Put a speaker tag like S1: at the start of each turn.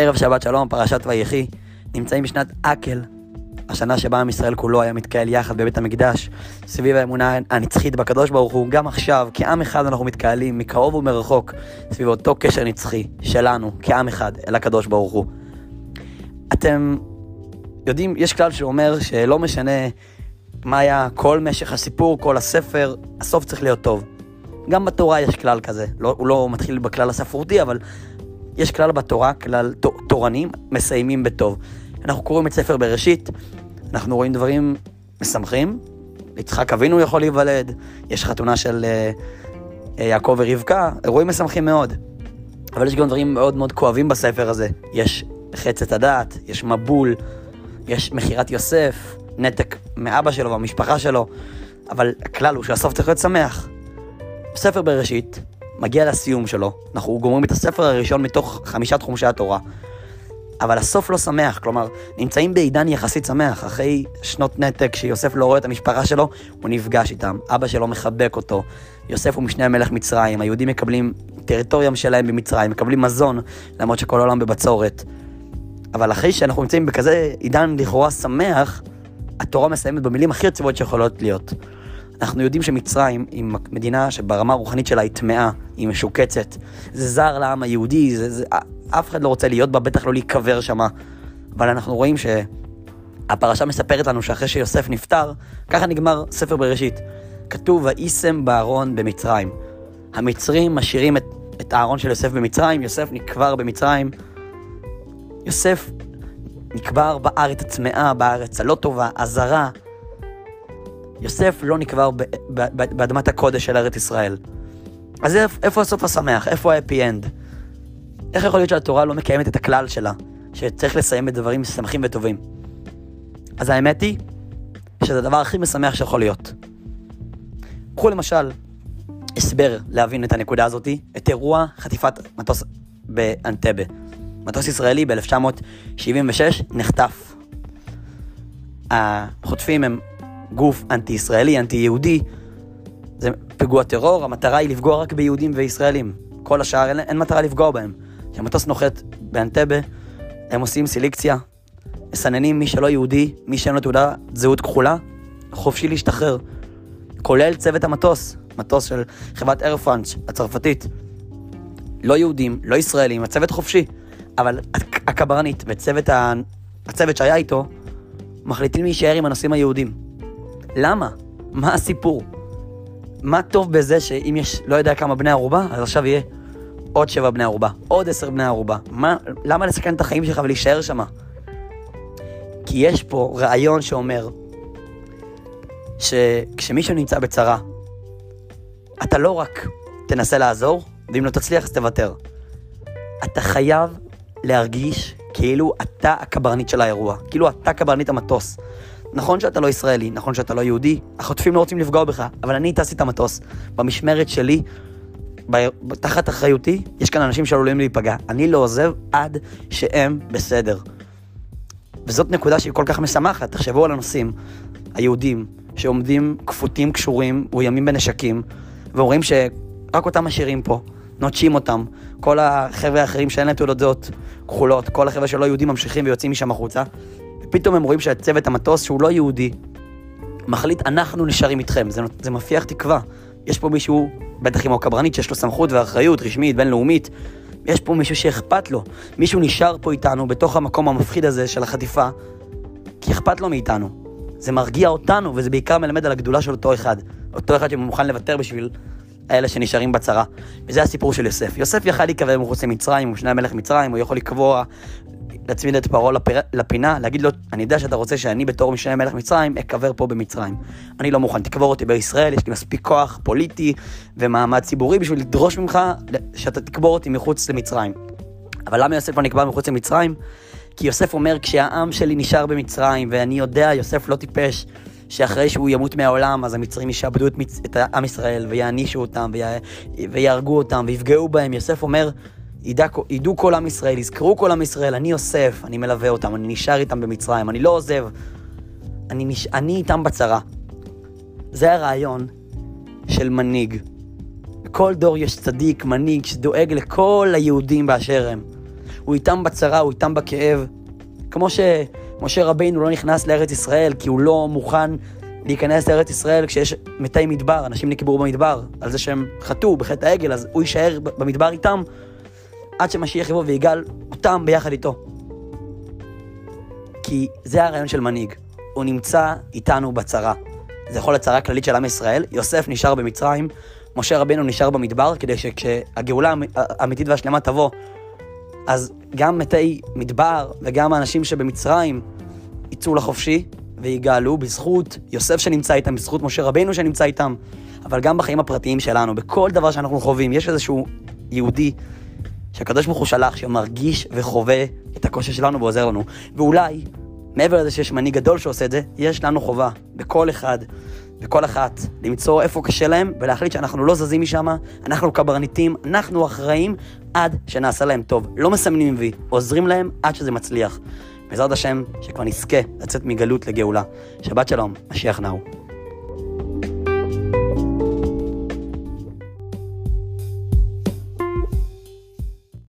S1: ערב שבת שלום, פרשת ויחי, נמצאים בשנת אקל, השנה שבה עם ישראל כולו היה מתקהל יחד בבית המקדש, סביב האמונה הנצחית בקדוש ברוך הוא, גם עכשיו, כעם אחד אנחנו מתקהלים, מקרוב ומרחוק, סביב אותו קשר נצחי שלנו, כעם אחד, אל הקדוש ברוך הוא. אתם יודעים, יש כלל שאומר שלא משנה מה היה כל משך הסיפור, כל הספר, הסוף צריך להיות טוב. גם בתורה יש כלל כזה, לא, הוא לא מתחיל בכלל הספרותי, אבל יש כלל בתורה, כלל תורנים, מסיימים בטוב. אנחנו קוראים את ספר בראשית, אנחנו רואים דברים משמחים, יצחק אבינו יכול להיוולד, יש חתונה של uh, יעקב ורבקה, אירועים משמחים מאוד. אבל יש גם דברים מאוד מאוד כואבים בספר הזה. יש חצת הדעת, יש מבול, יש מכירת יוסף, נתק מאבא שלו והמשפחה שלו, אבל הכלל הוא שהסוף צריך להיות שמח. ספר בראשית מגיע לסיום שלו, אנחנו גומרים את הספר הראשון מתוך חמישת חומשי התורה, אבל הסוף לא שמח, כלומר, נמצאים בעידן יחסית שמח, אחרי שנות נתק שיוסף לא רואה את המשפחה שלו, הוא נפגש איתם, אבא שלו מחבק אותו, יוסף הוא משנה המלך מצרים, היהודים מקבלים טריטוריה שלהם במצרים, מקבלים מזון, למרות שכל העולם בבצורת. אבל אחרי שאנחנו נמצאים בכזה עידן לכאורה שמח, התורה מסיימת במילים הכי עצובות שיכולות להיות. אנחנו יודעים שמצרים היא מדינה שברמה הרוחנית שלה היא טמאה, היא משוקצת. זה זר לעם היהודי, זה, זה, אף אחד לא רוצה להיות בה, בטח לא להיקבר שמה. אבל אנחנו רואים שהפרשה מספרת לנו שאחרי שיוסף נפטר, ככה נגמר ספר בראשית. כתוב, וישם בארון במצרים. המצרים משאירים את, את הארון של יוסף במצרים, יוסף נקבר במצרים. יוסף נקבר בארץ הצמאה, בארץ הלא טובה, הזרה. יוסף לא נקבר באדמת הקודש של ארץ ישראל. אז איפה הסוף השמח? איפה האפי אנד? איך יכול להיות שהתורה לא מקיימת את הכלל שלה, שצריך לסיים בדברים שמחים וטובים? אז האמת היא שזה הדבר הכי משמח שיכול להיות. קחו למשל הסבר להבין את הנקודה הזאתי, את אירוע חטיפת מטוס באנטבה. מטוס ישראלי ב-1976 נחטף. החוטפים הם גוף אנטי-ישראלי, אנטי-יהודי, זה פיגוע טרור, המטרה היא לפגוע רק ביהודים וישראלים. כל השאר אין, אין מטרה לפגוע בהם. כשהמטוס נוחת באנטבה, הם עושים סלקציה, מסננים מי שלא יהודי, מי שאין לו תעודה זהות כחולה, חופשי להשתחרר. כולל צוות המטוס, מטוס של חברת איירפרנץ' הצרפתית. לא יהודים, לא ישראלים, הצוות חופשי. אבל הקברנית וצוות ה... הצוות שהיה איתו מחליטים להישאר עם הנושאים היהודים. למה? מה הסיפור? מה טוב בזה שאם יש לא יודע כמה בני ערובה, אז עכשיו יהיה עוד שבע בני ערובה, עוד עשר בני ערובה. מה, למה לסכן את החיים שלך ולהישאר שם? כי יש פה רעיון שאומר שכשמישהו נמצא בצרה, אתה לא רק תנסה לעזור, ואם לא תצליח אז תוותר. אתה חייב להרגיש כאילו אתה הקברניט של האירוע, כאילו אתה קברניט המטוס. נכון שאתה לא ישראלי, נכון שאתה לא יהודי, החוטפים לא רוצים לפגוע בך, אבל אני טסתי את המטוס. במשמרת שלי, ב... תחת אחריותי, יש כאן אנשים שעלולים להיפגע. אני לא עוזב עד שהם בסדר. וזאת נקודה שהיא כל כך משמחת. תחשבו על הנושאים היהודים שעומדים כפותים, קשורים, מאוימים בנשקים, ואומרים שרק אותם משאירים פה, נוטשים אותם. כל החבר'ה האחרים שאין להם תעודות זהות כחולות, כל החבר'ה שלא יהודים ממשיכים ויוצאים משם החוצה. ופתאום הם רואים שהצוות המטוס, שהוא לא יהודי, מחליט, אנחנו נשארים איתכם. זה, זה מפיח תקווה. יש פה מישהו, בטח עם הקברניט, שיש לו סמכות ואחריות רשמית, בינלאומית. יש פה מישהו שאכפת לו. מישהו נשאר פה איתנו, בתוך המקום המפחיד הזה של החטיפה, כי אכפת לו מאיתנו. זה מרגיע אותנו, וזה בעיקר מלמד על הגדולה של אותו אחד. אותו אחד שמוכן לוותר בשביל האלה שנשארים בצרה. וזה הסיפור של יוסף. יוסף יכל להיקבר מחוץ למצרים, הוא שני המלך מצרים, הוא יכול לקבוע להצמיד את פרעה לפר... לפינה, להגיד לו, אני יודע שאתה רוצה שאני בתור משנה מלך מצרים, אקבר פה במצרים. אני לא מוכן, תקבור אותי בישראל, יש לי מספיק כוח פוליטי ומעמד ציבורי בשביל לדרוש ממך שאתה תקבור אותי מחוץ למצרים. אבל למה יוסף לא נקבר מחוץ למצרים? כי יוסף אומר, כשהעם שלי נשאר במצרים, ואני יודע, יוסף לא טיפש, שאחרי שהוא ימות מהעולם, אז המצרים ישעבדו את, מצ... את עם ישראל, ויענישו אותם, ויה... ויהרגו אותם, ויפגעו בהם. יוסף אומר, ידע, ידעו כל עם ישראל, יזכרו כל עם ישראל, אני יוסף, אני מלווה אותם, אני נשאר איתם במצרים, אני לא עוזב, אני, נש... אני איתם בצרה. זה הרעיון של מנהיג. בכל דור יש צדיק, מנהיג, שדואג לכל היהודים באשר הם. הוא איתם בצרה, הוא איתם בכאב. כמו שמשה רבינו לא נכנס לארץ ישראל כי הוא לא מוכן להיכנס לארץ ישראל כשיש מתי מדבר, אנשים נקברו במדבר, על זה שהם חטאו בחטא העגל, אז הוא יישאר במדבר איתם עד שמשיח יבוא ויגאל אותם ביחד איתו. כי זה הרעיון של מנהיג, הוא נמצא איתנו בצרה. זה יכול להיות צרה כללית של עם ישראל, יוסף נשאר במצרים, משה רבינו נשאר במדבר, כדי שכשהגאולה האמיתית והשלמה תבוא, אז גם מתי מדבר וגם האנשים שבמצרים יצאו לחופשי ויגאלו בזכות יוסף שנמצא איתם, בזכות משה רבינו שנמצא איתם, אבל גם בחיים הפרטיים שלנו, בכל דבר שאנחנו חווים, יש איזשהו יהודי שהקדוש ברוך הוא שלח, שמרגיש וחווה את הקושי שלנו ועוזר לנו. ואולי, מעבר לזה שיש מנהיג גדול שעושה את זה, יש לנו חובה, בכל אחד, בכל אחת, למצוא איפה קשה להם, ולהחליט שאנחנו לא זזים משם, אנחנו קברניטים, אנחנו אחראים עד שנעשה להם טוב. לא מסמנים וי, עוזרים להם עד שזה מצליח. בעזרת השם, שכבר נזכה לצאת מגלות לגאולה. שבת שלום, משיח נאו.